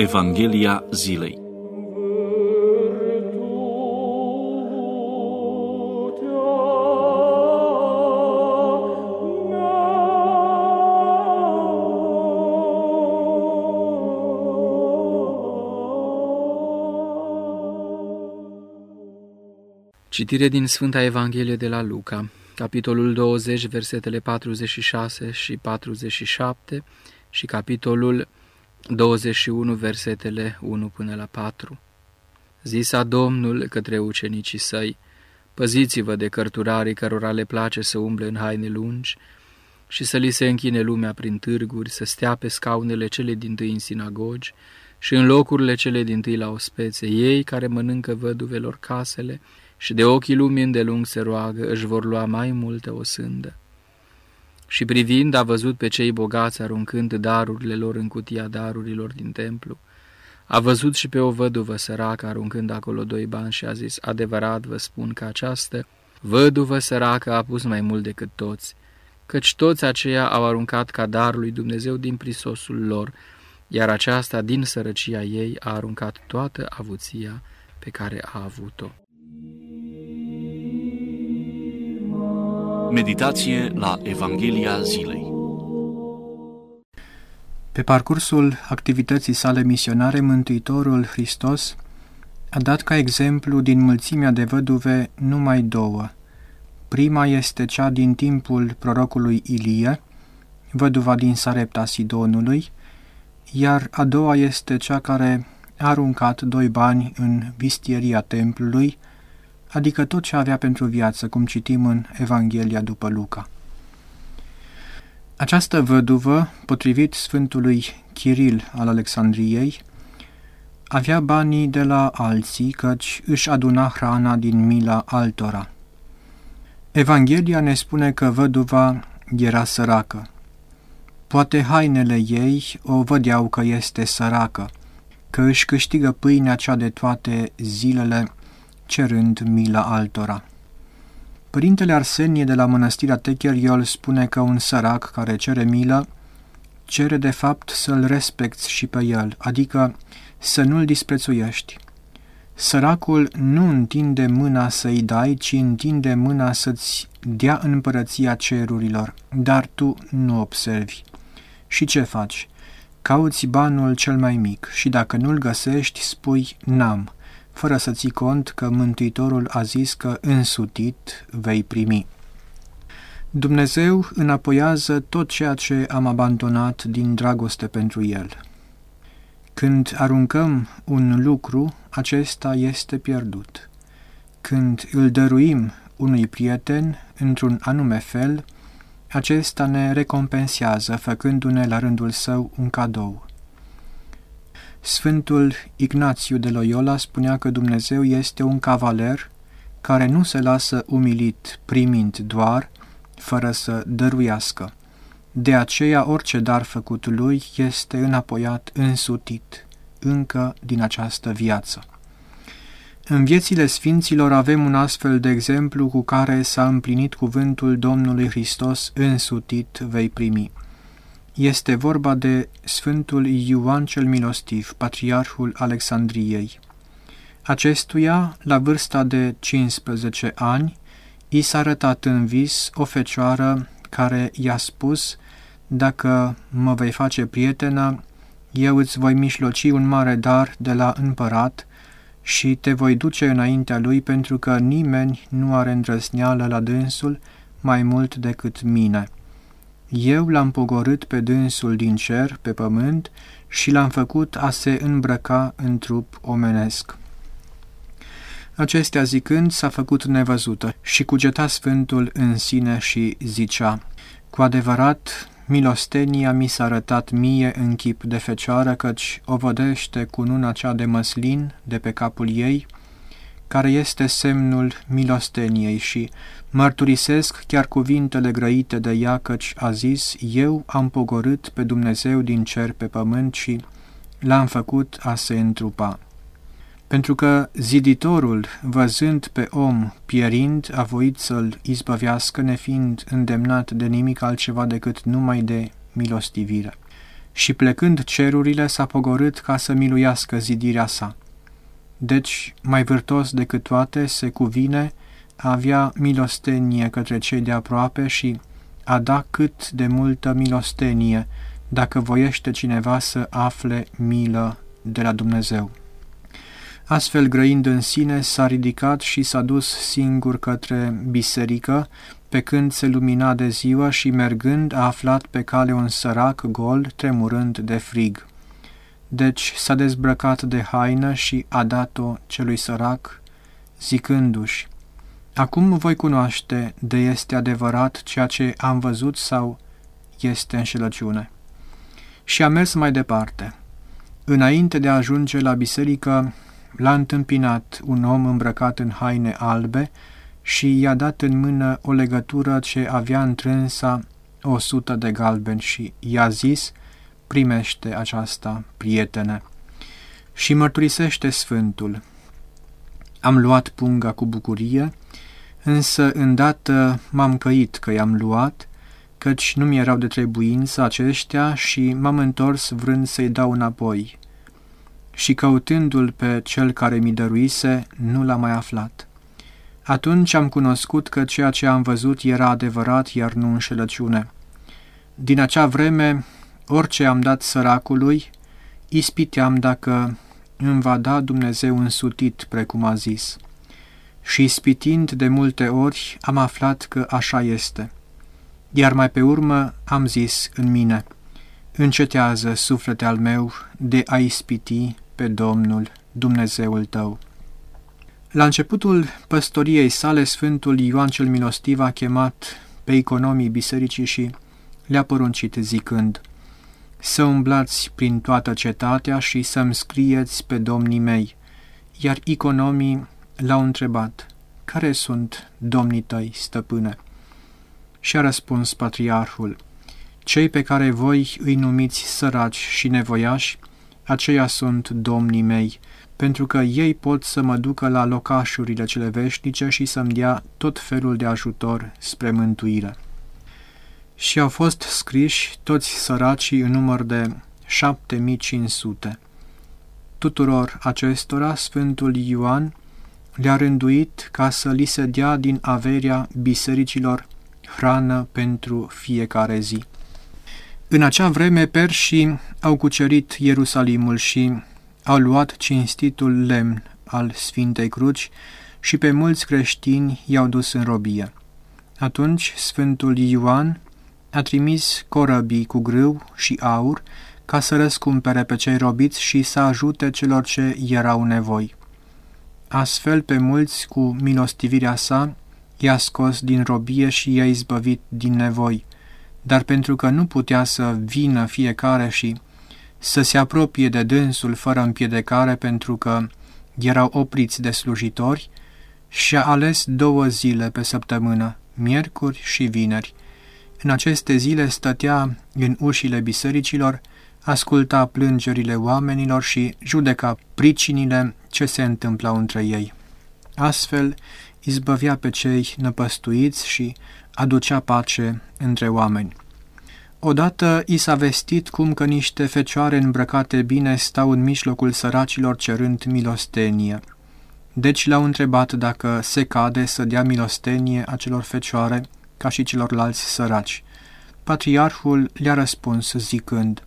Evanghelia zilei. Citire din Sfânta Evanghelie de la Luca, capitolul 20, versetele 46 și 47 și capitolul 21, versetele 1 până la 4. Zisa Domnul către ucenicii săi, Păziți-vă de cărturarii cărora le place să umble în haine lungi și să li se închine lumea prin târguri, să stea pe scaunele cele din tâi în sinagogi și în locurile cele din tâi la ospețe, ei care mănâncă văduvelor casele și de ochii lumii îndelung se roagă, își vor lua mai multă o sândă. Și privind a văzut pe cei bogați aruncând darurile lor în cutia darurilor din templu. A văzut și pe o văduvă săracă aruncând acolo doi bani și a zis, adevărat vă spun că această văduvă săracă a pus mai mult decât toți, căci toți aceia au aruncat ca dar lui Dumnezeu din prisosul lor, iar aceasta din sărăcia ei a aruncat toată avuția pe care a avut-o. Meditație la Evanghelia zilei. Pe parcursul activității sale misionare, Mântuitorul Hristos a dat ca exemplu din mulțimea de văduve numai două. Prima este cea din timpul prorocului Ilie, văduva din Sarepta Sidonului, iar a doua este cea care a aruncat doi bani în vistieria templului, adică tot ce avea pentru viață, cum citim în Evanghelia după Luca. Această văduvă, potrivit Sfântului Chiril al Alexandriei, avea banii de la alții, căci își aduna hrana din mila altora. Evanghelia ne spune că văduva era săracă. Poate hainele ei o vădeau că este săracă, că își câștigă pâinea cea de toate zilele cerând mila altora. Părintele Arsenie de la mănăstirea Techeriol spune că un sărac care cere milă cere de fapt să-l respecti și pe el, adică să nu-l disprețuiești. Săracul nu întinde mâna să-i dai, ci întinde mâna să-ți dea împărăția cerurilor, dar tu nu observi. Și ce faci? Cauți banul cel mai mic și dacă nu-l găsești, spui n-am, fără să ții cont că Mântuitorul a zis că însutit vei primi. Dumnezeu înapoiază tot ceea ce am abandonat din dragoste pentru El. Când aruncăm un lucru, acesta este pierdut. Când îl dăruim unui prieten într-un anume fel, acesta ne recompensează, făcându-ne la rândul său un cadou. Sfântul Ignațiu de Loyola spunea că Dumnezeu este un cavaler care nu se lasă umilit primind doar, fără să dăruiască. De aceea orice dar făcut lui este înapoiat însutit, încă din această viață. În viețile sfinților avem un astfel de exemplu cu care s-a împlinit cuvântul Domnului Hristos, însutit vei primi. Este vorba de Sfântul Ioan cel Milostiv, patriarhul Alexandriei. Acestuia, la vârsta de 15 ani, i s-a arătat în vis o fecioară care i-a spus, Dacă mă vei face prietenă, eu îți voi mișloci un mare dar de la împărat și te voi duce înaintea lui pentru că nimeni nu are îndrăzneală la dânsul mai mult decât mine.” Eu l-am pogorât pe dânsul din cer, pe pământ, și l-am făcut a se îmbrăca în trup omenesc. Acestea zicând, s-a făcut nevăzută și cugeta Sfântul în sine și zicea, Cu adevărat, milostenia mi s-a arătat mie în chip de fecioară, căci o vădește cu nuna cea de măslin de pe capul ei, care este semnul milosteniei și mărturisesc chiar cuvintele grăite de ea, căci a zis, eu am pogorât pe Dumnezeu din cer pe pământ și l-am făcut a se întrupa. Pentru că ziditorul, văzând pe om pierind, a voit să-l izbăvească, nefiind îndemnat de nimic altceva decât numai de milostivire. și plecând cerurile s-a pogorât ca să miluiască zidirea sa. Deci, mai vârtos decât toate, se cuvine a avea milostenie către cei de aproape și a da cât de multă milostenie, dacă voiește cineva să afle milă de la Dumnezeu. Astfel, grăind în sine, s-a ridicat și s-a dus singur către biserică, pe când se lumina de ziua și mergând a aflat pe cale un sărac gol, tremurând de frig. Deci s-a dezbrăcat de haină și a dat-o celui sărac, zicându-și, Acum voi cunoaște de este adevărat ceea ce am văzut sau este înșelăciune. Și a mers mai departe. Înainte de a ajunge la biserică, l-a întâmpinat un om îmbrăcat în haine albe și i-a dat în mână o legătură ce avea întrânsa o sută de galbeni și i-a zis, primește aceasta, prietene. Și mărturisește Sfântul. Am luat punga cu bucurie, însă îndată m-am căit că i-am luat, căci nu mi erau de trebuință aceștia și m-am întors vrând să-i dau înapoi. Și căutându-l pe cel care mi dăruise, nu l-am mai aflat. Atunci am cunoscut că ceea ce am văzut era adevărat, iar nu înșelăciune. Din acea vreme, orice am dat săracului, ispiteam dacă îmi va da Dumnezeu însutit, precum a zis. Și ispitind de multe ori, am aflat că așa este. Iar mai pe urmă am zis în mine, încetează, suflete al meu, de a ispiti pe Domnul, Dumnezeul tău. La începutul păstoriei sale, Sfântul Ioan cel Milostiv a chemat pe economii bisericii și le-a poruncit zicând, Să umblați prin toată cetatea și să-mi scrieți pe domnii mei. Iar economii l-au întrebat, Care sunt domnii tăi, stăpâne? Și a răspuns patriarhul, Cei pe care voi îi numiți săraci și nevoiași, aceia sunt domnii mei, pentru că ei pot să mă ducă la locașurile cele veșnice și să-mi dea tot felul de ajutor spre mântuire. Și au fost scriși toți săracii în număr de 7500. Tuturor acestora Sfântul Ioan le-a rânduit ca să li se dea din averia bisericilor hrană pentru fiecare zi. În acea vreme perșii au cucerit Ierusalimul și au luat cinstitul lemn al Sfintei Cruci și pe mulți creștini i-au dus în robie. Atunci Sfântul Ioan a trimis corăbii cu grâu și aur ca să răscumpere pe cei robiți și să ajute celor ce erau nevoi. Astfel, pe mulți, cu milostivirea sa, i-a scos din robie și i-a izbăvit din nevoi, dar pentru că nu putea să vină fiecare și să se apropie de dânsul fără împiedecare pentru că erau opriți de slujitori și a ales două zile pe săptămână, miercuri și vineri. În aceste zile stătea în ușile bisericilor, asculta plângerile oamenilor și judeca pricinile ce se întâmplau între ei. Astfel, izbăvea pe cei năpăstuiți și aducea pace între oameni. Odată i s-a vestit cum că niște fecioare îmbrăcate bine stau în mijlocul săracilor cerând milostenie. Deci l-au întrebat dacă se cade să dea milostenie acelor fecioare ca și celorlalți săraci. Patriarhul le-a răspuns zicând,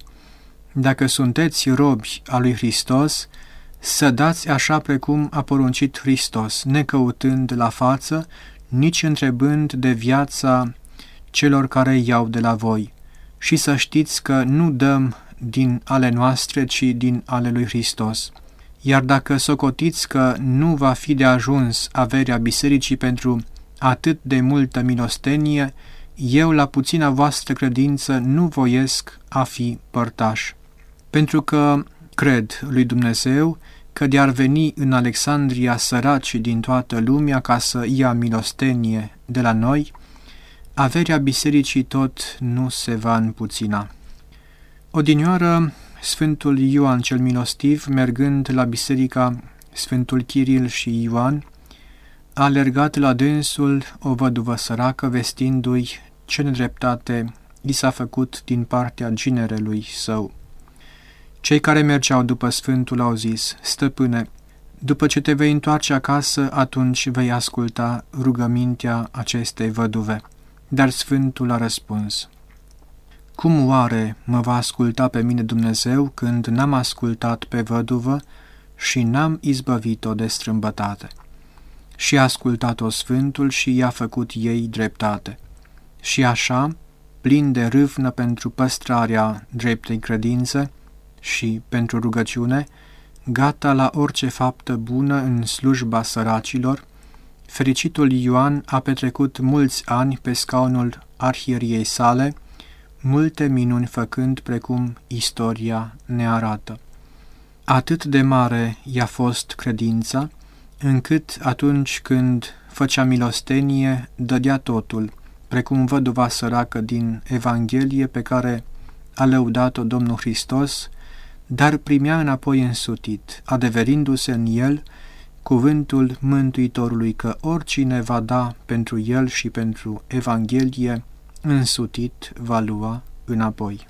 Dacă sunteți robi a lui Hristos, să dați așa precum a poruncit Hristos, necăutând la față, nici întrebând de viața celor care iau de la voi și să știți că nu dăm din ale noastre, ci din ale lui Hristos. Iar dacă socotiți că nu va fi de ajuns averea bisericii pentru atât de multă milostenie, eu la puțina voastră credință nu voiesc a fi părtaș. Pentru că cred lui Dumnezeu că de-ar veni în Alexandria săraci din toată lumea ca să ia milostenie de la noi, averea bisericii tot nu se va împuțina. Odinioară, Sfântul Ioan cel Milostiv, mergând la biserica Sfântul Chiril și Ioan, a alergat la dânsul o văduvă săracă, vestindu-i ce nedreptate i s-a făcut din partea ginerelui său. Cei care mergeau după Sfântul au zis, Stăpâne, după ce te vei întoarce acasă, atunci vei asculta rugămintea acestei văduve. Dar Sfântul a răspuns, Cum oare mă va asculta pe mine Dumnezeu când n-am ascultat pe văduvă și n-am izbăvit-o de strâmbătate? Și a ascultat-o Sfântul și i-a făcut ei dreptate. Și așa, plin de râvnă pentru păstrarea dreptei credințe și pentru rugăciune, gata la orice faptă bună în slujba săracilor, fericitul Ioan a petrecut mulți ani pe scaunul arhieriei sale, multe minuni făcând precum istoria ne arată. Atât de mare i-a fost credința, încât atunci când făcea milostenie, dădea totul, precum văduva săracă din Evanghelie pe care a lăudat-o Domnul Hristos, dar primea înapoi însutit, adeverindu-se în el cuvântul Mântuitorului că oricine va da pentru el și pentru Evanghelie, însutit va lua înapoi.